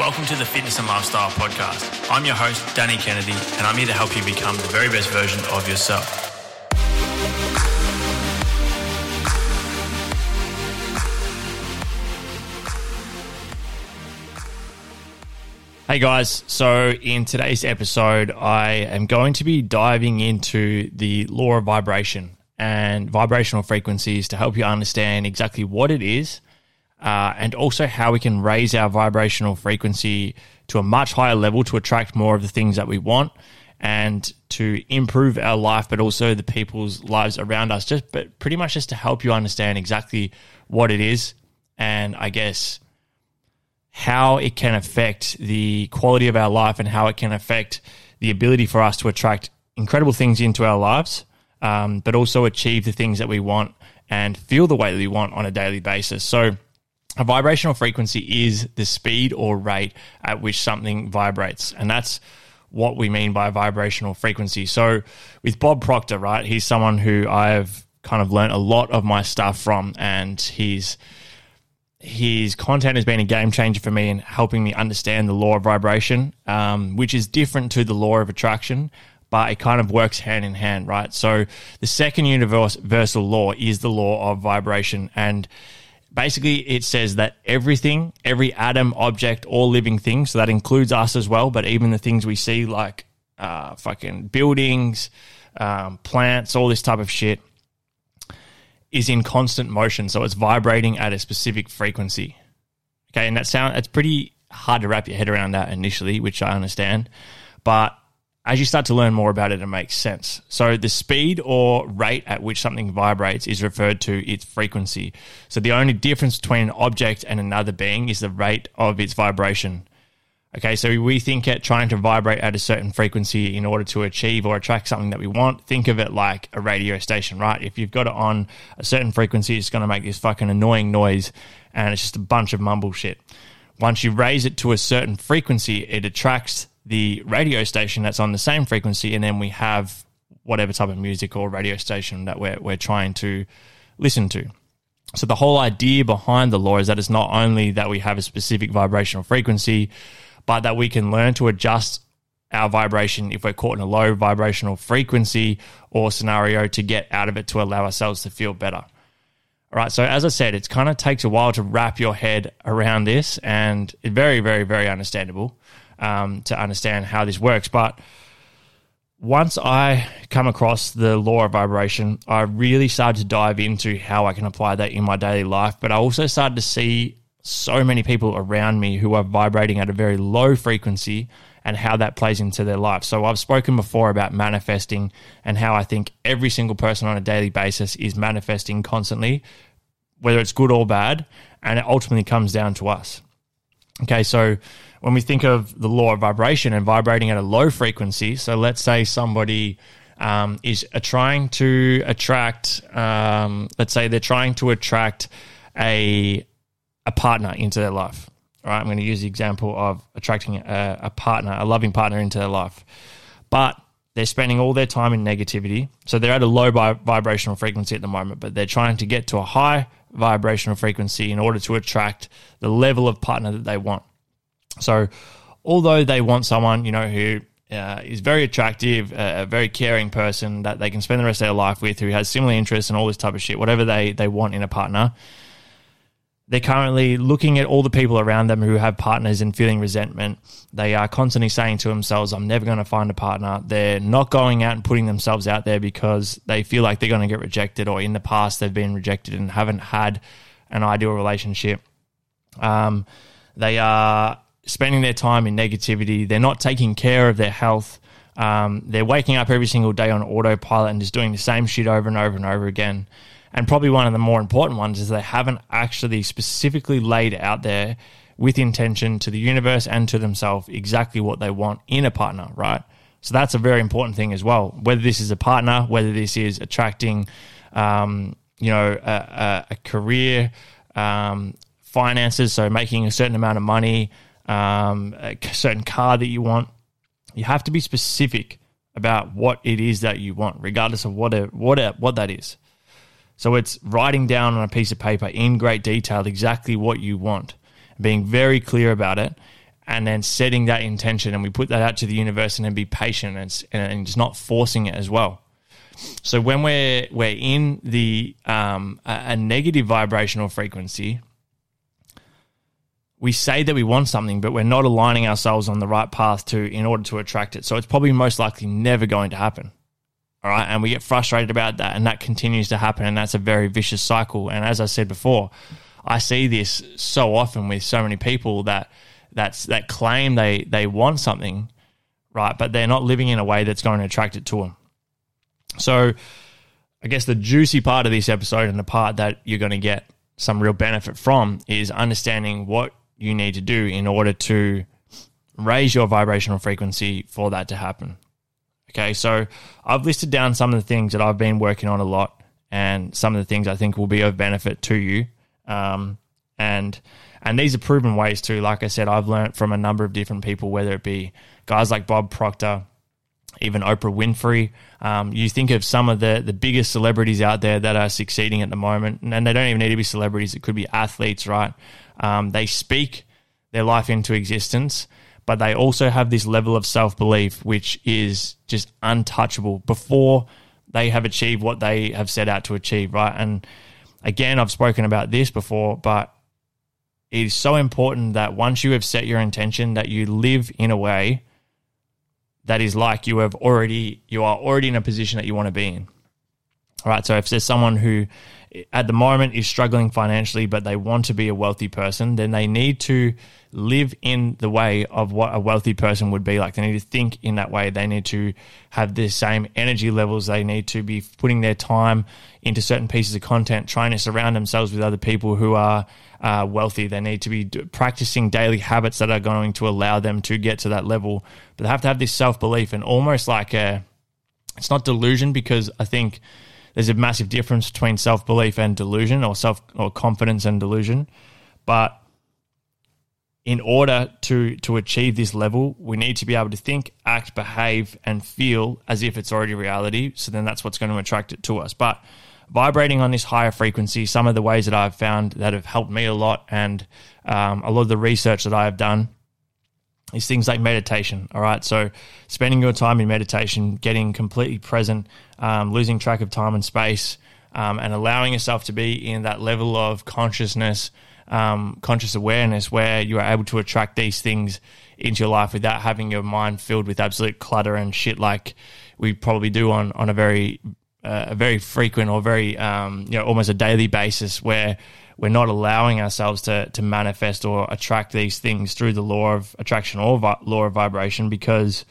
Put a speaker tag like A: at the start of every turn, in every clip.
A: Welcome to the Fitness and Lifestyle Podcast. I'm your host, Danny Kennedy, and I'm here to help you become the very best version of yourself. Hey guys, so in today's episode, I am going to be diving into the law of vibration and vibrational frequencies to help you understand exactly what it is uh, and also how we can raise our vibrational frequency to a much higher level to attract more of the things that we want and to improve our life, but also the people's lives around us. Just, but pretty much just to help you understand exactly what it is, and I guess how it can affect the quality of our life and how it can affect the ability for us to attract incredible things into our lives, um, but also achieve the things that we want and feel the way that we want on a daily basis. So a vibrational frequency is the speed or rate at which something vibrates. And that's what we mean by vibrational frequency. So, with Bob Proctor, right, he's someone who I've kind of learned a lot of my stuff from, and he's his content has been a game changer for me in helping me understand the law of vibration, um, which is different to the law of attraction, but it kind of works hand in hand, right? So the second universal law is the law of vibration, and basically it says that everything, every atom, object, all living things, so that includes us as well, but even the things we see like uh, fucking buildings, um, plants, all this type of shit, is in constant motion. So it's vibrating at a specific frequency. Okay, and that sound it's pretty hard to wrap your head around that initially, which I understand. But as you start to learn more about it, it makes sense. So, the speed or rate at which something vibrates is referred to its frequency. So, the only difference between an object and another being is the rate of its vibration. Okay, so we think at trying to vibrate at a certain frequency in order to achieve or attract something that we want. Think of it like a radio station, right? If you've got it on a certain frequency, it's going to make this fucking annoying noise and it's just a bunch of mumble shit. Once you raise it to a certain frequency, it attracts the radio station that's on the same frequency, and then we have whatever type of music or radio station that we're, we're trying to listen to. So the whole idea behind the law is that it's not only that we have a specific vibrational frequency, but that we can learn to adjust our vibration if we're caught in a low vibrational frequency or scenario to get out of it to allow ourselves to feel better. All right. So as I said, it kind of takes a while to wrap your head around this and it's very, very, very understandable um, to understand how this works. But once I come across the law of vibration, I really started to dive into how I can apply that in my daily life. But I also started to see so many people around me who are vibrating at a very low frequency and how that plays into their life. So I've spoken before about manifesting and how I think every single person on a daily basis is manifesting constantly, whether it's good or bad, and it ultimately comes down to us. Okay, so when we think of the law of vibration and vibrating at a low frequency, so let's say somebody um, is trying to attract, um, let's say they're trying to attract a a partner into their life. All right, I'm going to use the example of attracting a, a partner, a loving partner into their life, but they're spending all their time in negativity. So they're at a low vibrational frequency at the moment, but they're trying to get to a high vibrational frequency in order to attract the level of partner that they want. So, although they want someone, you know, who uh, is very attractive, uh, a very caring person that they can spend the rest of their life with, who has similar interests and all this type of shit, whatever they, they want in a partner, they're currently looking at all the people around them who have partners and feeling resentment. They are constantly saying to themselves, I'm never going to find a partner. They're not going out and putting themselves out there because they feel like they're going to get rejected, or in the past, they've been rejected and haven't had an ideal relationship. Um, they are spending their time in negativity. They're not taking care of their health. Um, they're waking up every single day on autopilot and just doing the same shit over and over and over again. And probably one of the more important ones is they haven't actually specifically laid out there with intention to the universe and to themselves exactly what they want in a partner, right? So that's a very important thing as well. Whether this is a partner, whether this is attracting, um, you know, a, a, a career, um, finances, so making a certain amount of money, um, a certain car that you want, you have to be specific about what it is that you want, regardless of what a, what a, what that is. So it's writing down on a piece of paper in great detail exactly what you want, being very clear about it, and then setting that intention. And we put that out to the universe and then be patient and, and just not forcing it as well. So when we're we're in the um, a, a negative vibrational frequency, we say that we want something, but we're not aligning ourselves on the right path to in order to attract it. So it's probably most likely never going to happen. All right. And we get frustrated about that. And that continues to happen. And that's a very vicious cycle. And as I said before, I see this so often with so many people that that's that claim they they want something, right? But they're not living in a way that's going to attract it to them. So I guess the juicy part of this episode and the part that you're going to get some real benefit from is understanding what you need to do in order to raise your vibrational frequency for that to happen. Okay, so I've listed down some of the things that I've been working on a lot and some of the things I think will be of benefit to you. Um, and and these are proven ways too. Like I said, I've learned from a number of different people, whether it be guys like Bob Proctor, even Oprah Winfrey. Um, you think of some of the the biggest celebrities out there that are succeeding at the moment, and they don't even need to be celebrities. It could be athletes, right? Um, they speak their life into existence, but they also have this level of self belief, which is just untouchable before they have achieved what they have set out to achieve, right? And again, I've spoken about this before, but it is so important that once you have set your intention, that you live in a way that is like you have already you are already in a position that you want to be in. All right. So if there's someone who at the moment is struggling financially, but they want to be a wealthy person, then they need to live in the way of what a wealthy person would be like. They need to think in that way. They need to have the same energy levels. They need to be putting their time into certain pieces of content, trying to surround themselves with other people who are uh, wealthy. They need to be practicing daily habits that are going to allow them to get to that level. But they have to have this self belief and almost like a, it's not delusion because I think there's a massive difference between self belief and delusion, or self or confidence and delusion. But in order to to achieve this level, we need to be able to think, act, behave, and feel as if it's already reality. So then that's what's going to attract it to us. But vibrating on this higher frequency, some of the ways that I've found that have helped me a lot, and um, a lot of the research that I have done is things like meditation. All right. So spending your time in meditation, getting completely present, um, losing track of time and space, um, and allowing yourself to be in that level of consciousness, um, conscious awareness where you are able to attract these things into your life without having your mind filled with absolute clutter and shit like we probably do on, on a very, uh, a very frequent or very, um, you know, almost a daily basis where we're not allowing ourselves to to manifest or attract these things through the law of attraction or vi- law of vibration because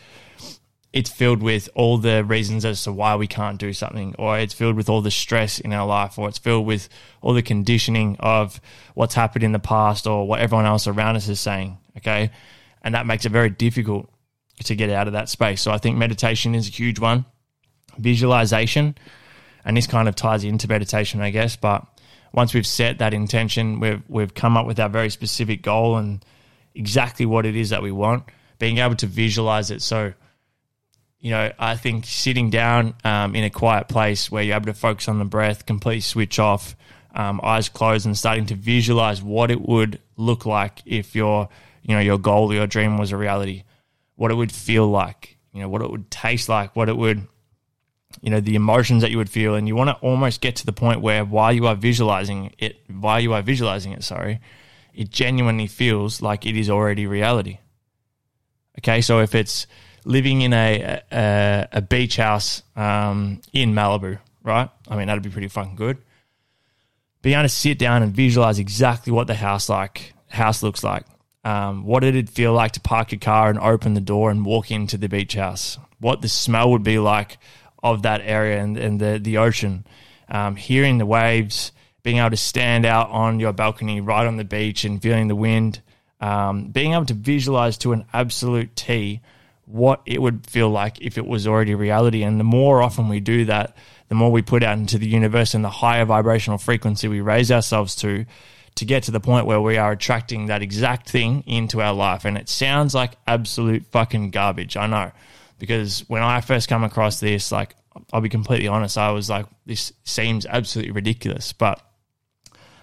A: it's filled with all the reasons as to why we can't do something, or it's filled with all the stress in our life, or it's filled with all the conditioning of what's happened in the past or what everyone else around us is saying. Okay. And that makes it very difficult to get out of that space. So I think meditation is a huge one. Visualization, and this kind of ties into meditation, I guess, but once we've set that intention, we've we've come up with our very specific goal and exactly what it is that we want, being able to visualize it. So, you know, I think sitting down um, in a quiet place where you're able to focus on the breath, completely switch off, um, eyes closed, and starting to visualize what it would look like if your you know your goal your dream was a reality, what it would feel like, you know, what it would taste like, what it would you know the emotions that you would feel and you want to almost get to the point where while you are visualizing it while you are visualizing it sorry it genuinely feels like it is already reality okay so if it's living in a a, a beach house um, in malibu right i mean that'd be pretty fucking good being able to sit down and visualize exactly what the house like house looks like um, what did it feel like to park your car and open the door and walk into the beach house? What the smell would be like of that area and, and the, the ocean. Um, hearing the waves, being able to stand out on your balcony right on the beach and feeling the wind, um, being able to visualize to an absolute T what it would feel like if it was already reality. And the more often we do that, the more we put out into the universe and the higher vibrational frequency we raise ourselves to, to get to the point where we are attracting that exact thing into our life. And it sounds like absolute fucking garbage. I know. Because when I first come across this, like, I'll be completely honest, I was like, this seems absolutely ridiculous. But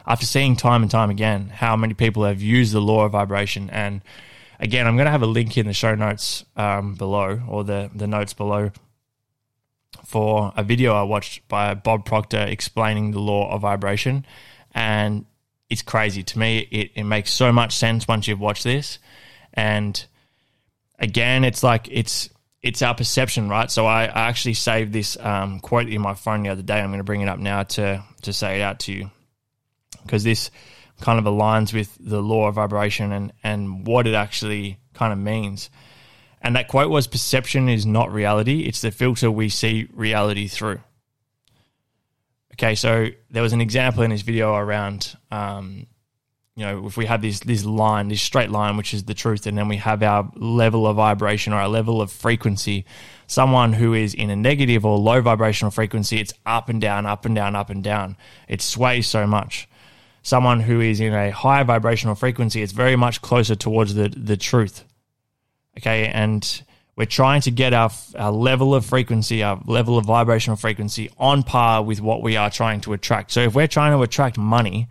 A: after seeing time and time again how many people have used the law of vibration, and again, I'm going to have a link in the show notes um, below or the, the notes below for a video I watched by Bob Proctor explaining the law of vibration. And it's crazy. To me, it, it makes so much sense once you've watched this. And again, it's like it's it's our perception, right? So I, I actually saved this um, quote in my phone the other day. I'm going to bring it up now to to say it out to you because this kind of aligns with the law of vibration and and what it actually kind of means. And that quote was perception is not reality, it's the filter we see reality through. Okay, so there was an example in this video around, um, you know, if we have this this line, this straight line, which is the truth, and then we have our level of vibration or our level of frequency. Someone who is in a negative or low vibrational frequency, it's up and down, up and down, up and down. It sways so much. Someone who is in a higher vibrational frequency, it's very much closer towards the the truth. Okay, and we're trying to get our, our level of frequency, our level of vibrational frequency on par with what we are trying to attract. So if we're trying to attract money,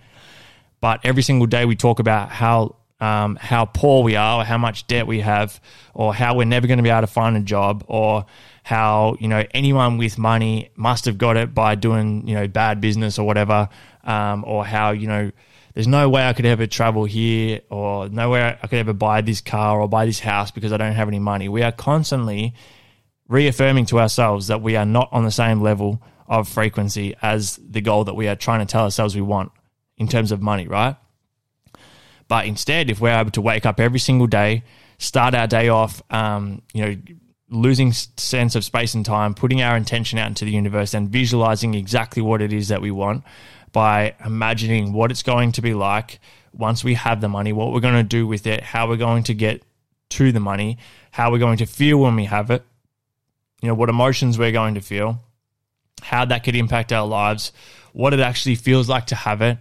A: but every single day we talk about how um, how poor we are, or how much debt we have, or how we're never going to be able to find a job, or how you know anyone with money must have got it by doing you know bad business or whatever, um, or how you know there's no way I could ever travel here or no way I could ever buy this car or buy this house because I don't have any money. We are constantly reaffirming to ourselves that we are not on the same level of frequency as the goal that we are trying to tell ourselves we want in terms of money, right? But instead, if we're able to wake up every single day, start our day off, um, you know, losing sense of space and time, putting our intention out into the universe and visualizing exactly what it is that we want, by imagining what it's going to be like once we have the money, what we're going to do with it, how we're going to get to the money, how we're going to feel when we have it, you know, what emotions we're going to feel, how that could impact our lives, what it actually feels like to have it,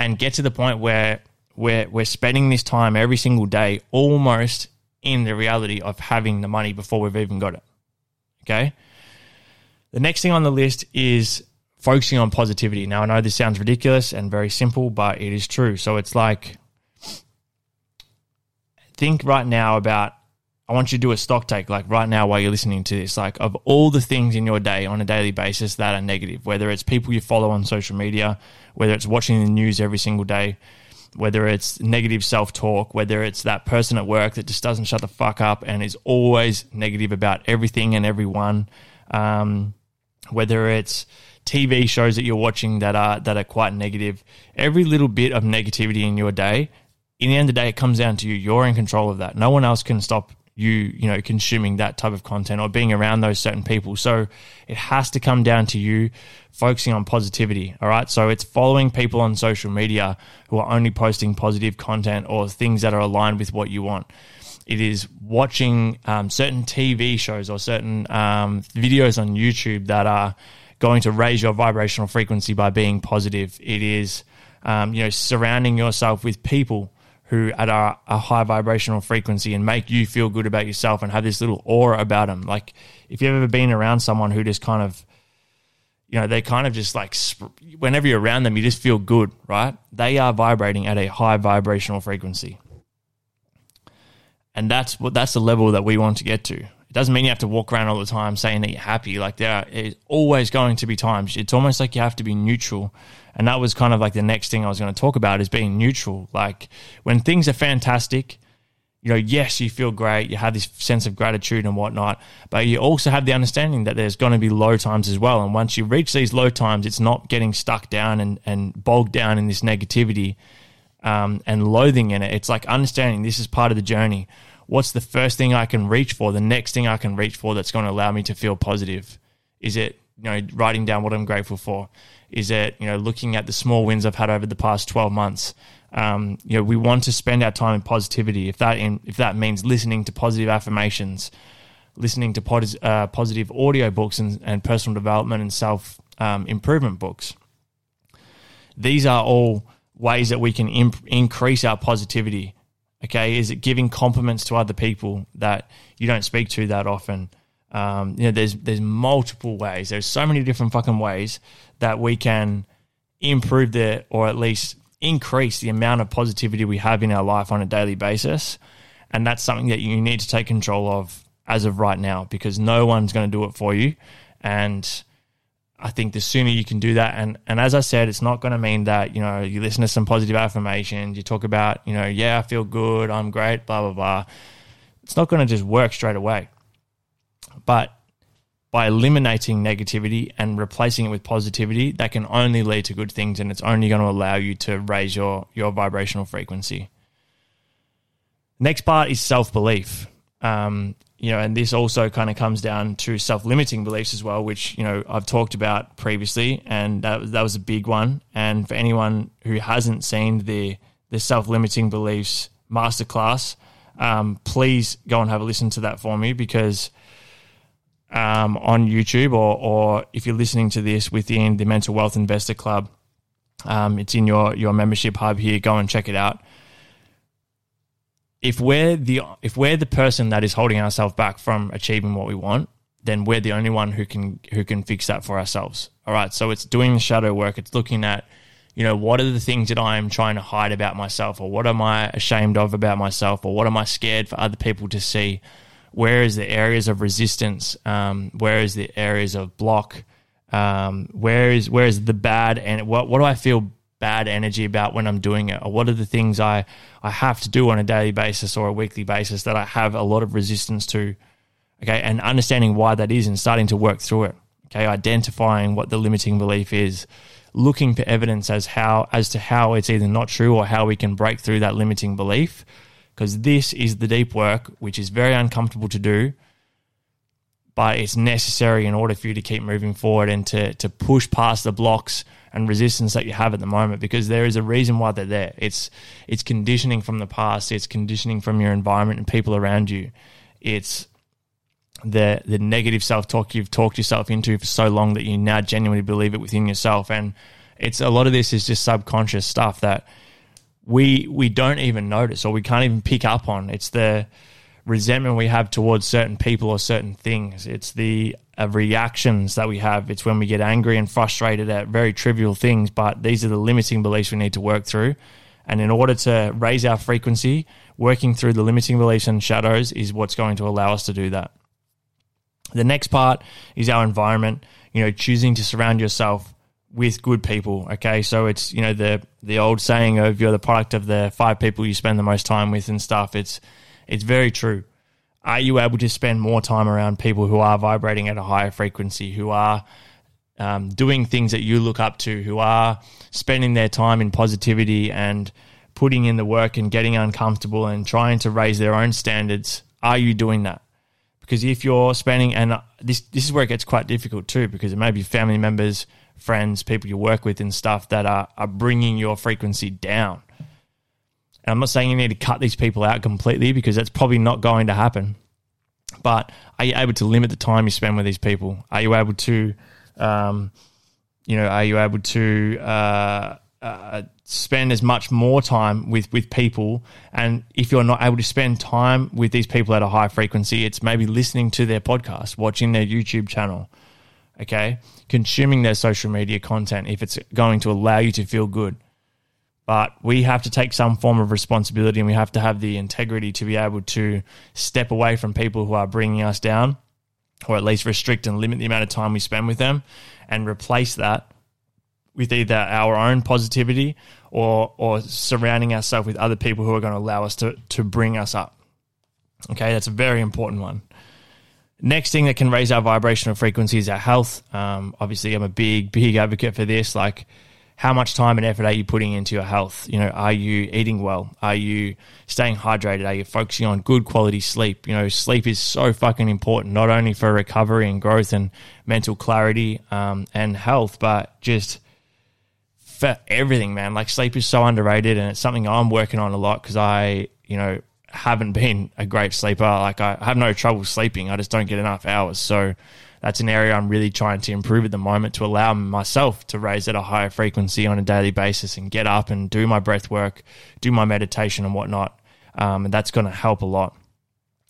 A: and get to the point where we're, we're spending this time every single day almost in the reality of having the money before we've even got it. Okay. The next thing on the list is focusing on positivity. Now, I know this sounds ridiculous and very simple, but it is true. So it's like, think right now about, I want you to do a stock take, like right now while you're listening to this, like of all the things in your day on a daily basis that are negative, whether it's people you follow on social media, whether it's watching the news every single day, whether it's negative self talk, whether it's that person at work that just doesn't shut the fuck up and is always negative about everything and everyone, um, whether it's, TV shows that you're watching that are that are quite negative. Every little bit of negativity in your day, in the end of the day, it comes down to you. You're in control of that. No one else can stop you, you know, consuming that type of content or being around those certain people. So it has to come down to you focusing on positivity. All right. So it's following people on social media who are only posting positive content or things that are aligned with what you want. It is watching um, certain TV shows or certain um, videos on YouTube that are going to raise your vibrational frequency by being positive. It is, um, you know, surrounding yourself with people who at a, a, high vibrational frequency and make you feel good about yourself and have this little aura about them. Like if you've ever been around someone who just kind of, you know, they kind of just like whenever you're around them, you just feel good, right? They are vibrating at a high vibrational frequency. And that's what that's the level that we want to get to. It doesn't mean you have to walk around all the time saying that you're happy. Like there is always going to be times. It's almost like you have to be neutral. And that was kind of like the next thing I was going to talk about is being neutral. Like when things are fantastic, you know, yes, you feel great, you have this sense of gratitude and whatnot, but you also have the understanding that there's going to be low times as well. And once you reach these low times, it's not getting stuck down and, and bogged down in this negativity. um, and loathing in it. It's like understanding this is part of the journey. What's the first thing I can reach for? The next thing I can reach for that's going to allow me to feel positive? Is it you know writing down what I'm grateful for? Is it you know looking at the small wins I've had over the past 12 months? Um, you know we want to spend our time in positivity. If that in, if that means listening to positive affirmations, listening to uh, positive audio books and, and personal development and self um, improvement books. These are all ways that we can imp- increase our positivity. Okay, is it giving compliments to other people that you don't speak to that often? Um, you know, there's there's multiple ways. There's so many different fucking ways that we can improve the or at least increase the amount of positivity we have in our life on a daily basis, and that's something that you need to take control of as of right now because no one's going to do it for you, and I think the sooner you can do that, and and as I said, it's not going to mean that you know you listen to some positive affirmations, you talk about you know yeah I feel good, I'm great, blah blah blah. It's not going to just work straight away, but by eliminating negativity and replacing it with positivity, that can only lead to good things, and it's only going to allow you to raise your your vibrational frequency. Next part is self belief. Um, you know, and this also kind of comes down to self-limiting beliefs as well, which you know I've talked about previously, and that that was a big one. And for anyone who hasn't seen the the self-limiting beliefs masterclass, um, please go and have a listen to that for me because um, on YouTube or or if you're listening to this within the Mental Wealth Investor Club, um, it's in your your membership hub here. Go and check it out if we're the if we're the person that is holding ourselves back from achieving what we want, then we're the only one who can who can fix that for ourselves. All right. So it's doing the shadow work. It's looking at, you know, what are the things that I am trying to hide about myself, or what am I ashamed of about myself, or what am I scared for other people to see? Where is the areas of resistance? Um, where is the areas of block? Um, where is where is the bad and what what do I feel bad energy about when I'm doing it, or what are the things I I have to do on a daily basis or a weekly basis that I have a lot of resistance to. Okay, and understanding why that is and starting to work through it. Okay, identifying what the limiting belief is, looking for evidence as how as to how it's either not true or how we can break through that limiting belief. Because this is the deep work, which is very uncomfortable to do, but it's necessary in order for you to keep moving forward and to to push past the blocks and resistance that you have at the moment because there is a reason why they're there. It's it's conditioning from the past, it's conditioning from your environment and people around you. It's the the negative self talk you've talked yourself into for so long that you now genuinely believe it within yourself. And it's a lot of this is just subconscious stuff that we we don't even notice or we can't even pick up on. It's the resentment we have towards certain people or certain things. It's the uh, reactions that we have. It's when we get angry and frustrated at very trivial things, but these are the limiting beliefs we need to work through. And in order to raise our frequency, working through the limiting beliefs and shadows is what's going to allow us to do that. The next part is our environment, you know, choosing to surround yourself with good people. Okay. So it's, you know, the the old saying of you're the product of the five people you spend the most time with and stuff. It's it's very true. Are you able to spend more time around people who are vibrating at a higher frequency, who are um, doing things that you look up to, who are spending their time in positivity and putting in the work and getting uncomfortable and trying to raise their own standards? Are you doing that? Because if you're spending, and this this is where it gets quite difficult too, because it may be family members, friends, people you work with, and stuff that are are bringing your frequency down. And I'm not saying you need to cut these people out completely because that's probably not going to happen. But are you able to limit the time you spend with these people? Are you able to, um, you know, are you able to uh, uh, spend as much more time with with people? And if you're not able to spend time with these people at a high frequency, it's maybe listening to their podcast, watching their YouTube channel, okay, consuming their social media content if it's going to allow you to feel good but we have to take some form of responsibility and we have to have the integrity to be able to step away from people who are bringing us down or at least restrict and limit the amount of time we spend with them and replace that with either our own positivity or or surrounding ourselves with other people who are going to allow us to to bring us up. Okay, that's a very important one. Next thing that can raise our vibrational frequency is our health. Um, obviously, I'm a big, big advocate for this. Like, how much time and effort are you putting into your health? You know, are you eating well? Are you staying hydrated? Are you focusing on good quality sleep? You know, sleep is so fucking important, not only for recovery and growth and mental clarity um, and health, but just for everything, man. Like sleep is so underrated, and it's something I'm working on a lot because I, you know, haven't been a great sleeper. Like I have no trouble sleeping. I just don't get enough hours. So that's an area I'm really trying to improve at the moment to allow myself to raise at a higher frequency on a daily basis and get up and do my breath work, do my meditation and whatnot. Um, and that's going to help a lot.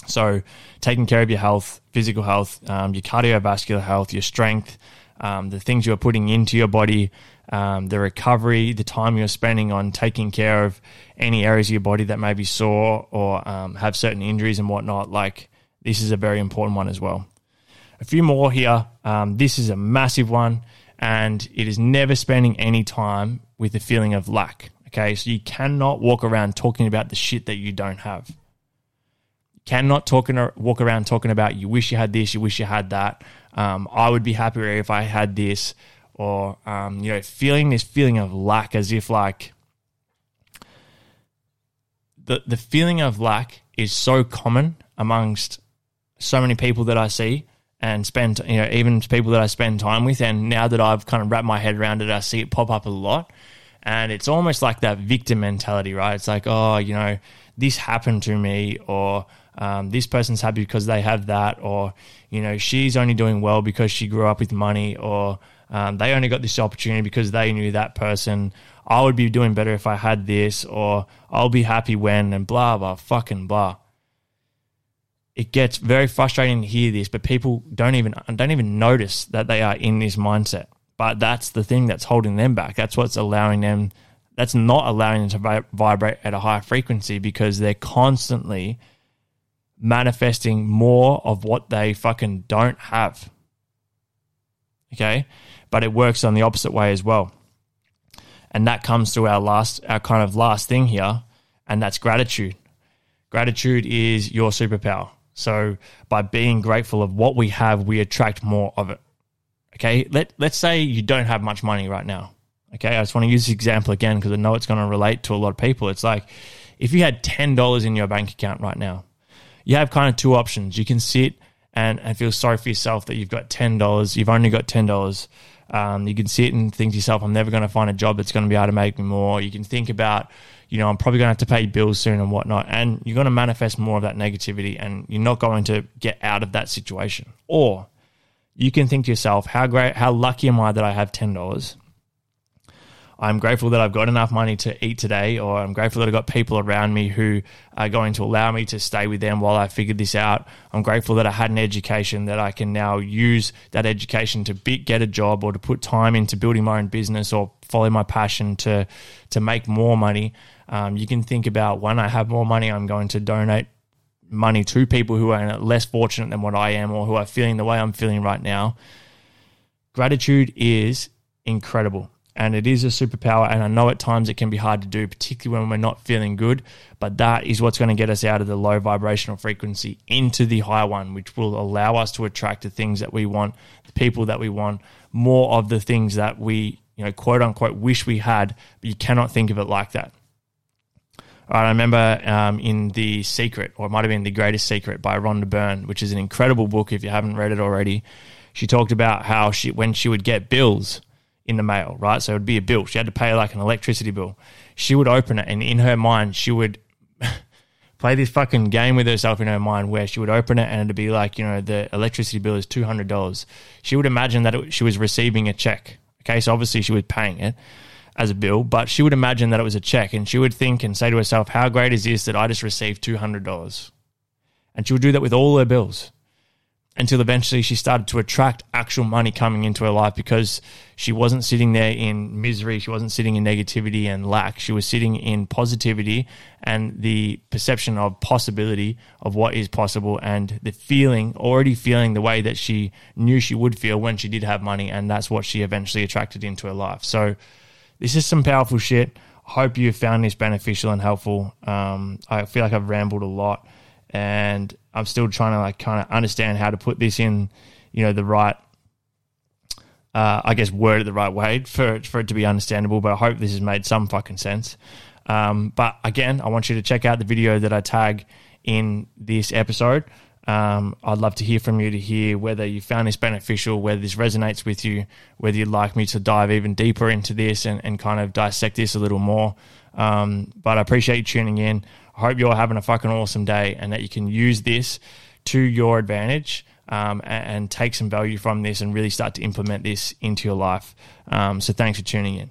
A: So, taking care of your health, physical health, um, your cardiovascular health, your strength, um, the things you're putting into your body, um, the recovery, the time you're spending on taking care of any areas of your body that may be sore or um, have certain injuries and whatnot. Like, this is a very important one as well. A few more here. Um, this is a massive one, and it is never spending any time with the feeling of lack. Okay, so you cannot walk around talking about the shit that you don't have. You cannot talk and walk around talking about you wish you had this, you wish you had that. Um, I would be happier if I had this, or um, you know, feeling this feeling of lack as if like the the feeling of lack is so common amongst so many people that I see and spend, you know, even people that I spend time with. And now that I've kind of wrapped my head around it, I see it pop up a lot. And it's almost like that victim mentality, right? It's like, oh, you know, this happened to me, or um, this person's happy because they have that, or, you know, she's only doing well because she grew up with money, or um, they only got this opportunity because they knew that person. I would be doing better if I had this, or I'll be happy when, and blah, blah, fucking blah it gets very frustrating to hear this, but people don't even don't even notice that they are in this mindset. But that's the thing that's holding them back. That's what's allowing them. That's not allowing them to vibrate at a higher frequency because they're constantly manifesting more of what they fucking don't have. Okay, but it works on the opposite way as well, and that comes to our last, our kind of last thing here, and that's gratitude. Gratitude is your superpower so by being grateful of what we have, we attract more of it. Okay. Let, let's say you don't have much money right now. Okay. I just want to use this example again because I know it's going to relate to a lot of people. It's like if you had $10 in your bank account right now, you have kind of two options. You can sit and, and feel sorry for yourself that you've got $10. You've only got $10. Um, you can sit and think to yourself, I'm never going to find a job that's going to be able to make me more. You can think about, you know, I'm probably going to have to pay bills soon and whatnot. And you're going to manifest more of that negativity and you're not going to get out of that situation. Or you can think to yourself, how great, how lucky am I that I have $10? I'm grateful that I've got enough money to eat today, or I'm grateful that I've got people around me who are going to allow me to stay with them while I figure this out. I'm grateful that I had an education that I can now use that education to be, get a job or to put time into building my own business or follow my passion to to make more money. Um, you can think about when I have more money, I'm going to donate money to people who are less fortunate than what I am or who are feeling the way I'm feeling right now. Gratitude is incredible and it is a superpower. And I know at times it can be hard to do, particularly when we're not feeling good. But that is what's going to get us out of the low vibrational frequency into the high one, which will allow us to attract the things that we want, the people that we want, more of the things that we, you know, quote unquote, wish we had, but you cannot think of it like that. I remember um, in The Secret, or it might have been The Greatest Secret by Rhonda Byrne, which is an incredible book if you haven't read it already. She talked about how she, when she would get bills in the mail, right? So it would be a bill. She had to pay like an electricity bill. She would open it, and in her mind, she would play this fucking game with herself in her mind where she would open it and it'd be like, you know, the electricity bill is $200. She would imagine that it, she was receiving a check. Okay, so obviously she was paying it as a bill, but she would imagine that it was a check and she would think and say to herself, How great is this that I just received $200? And she would do that with all her bills until eventually she started to attract actual money coming into her life because she wasn't sitting there in misery. She wasn't sitting in negativity and lack. She was sitting in positivity and the perception of possibility of what is possible and the feeling, already feeling the way that she knew she would feel when she did have money. And that's what she eventually attracted into her life. So, this is some powerful shit. Hope you found this beneficial and helpful. Um, I feel like I've rambled a lot, and I'm still trying to like kind of understand how to put this in, you know, the right uh, I guess, worded the right way for for it to be understandable. But I hope this has made some fucking sense. Um, but again, I want you to check out the video that I tag in this episode. Um, I'd love to hear from you to hear whether you found this beneficial, whether this resonates with you, whether you'd like me to dive even deeper into this and, and kind of dissect this a little more. Um, but I appreciate you tuning in. I hope you're having a fucking awesome day and that you can use this to your advantage um, and, and, take some value from this and really start to implement this into your life. Um, so thanks for tuning in.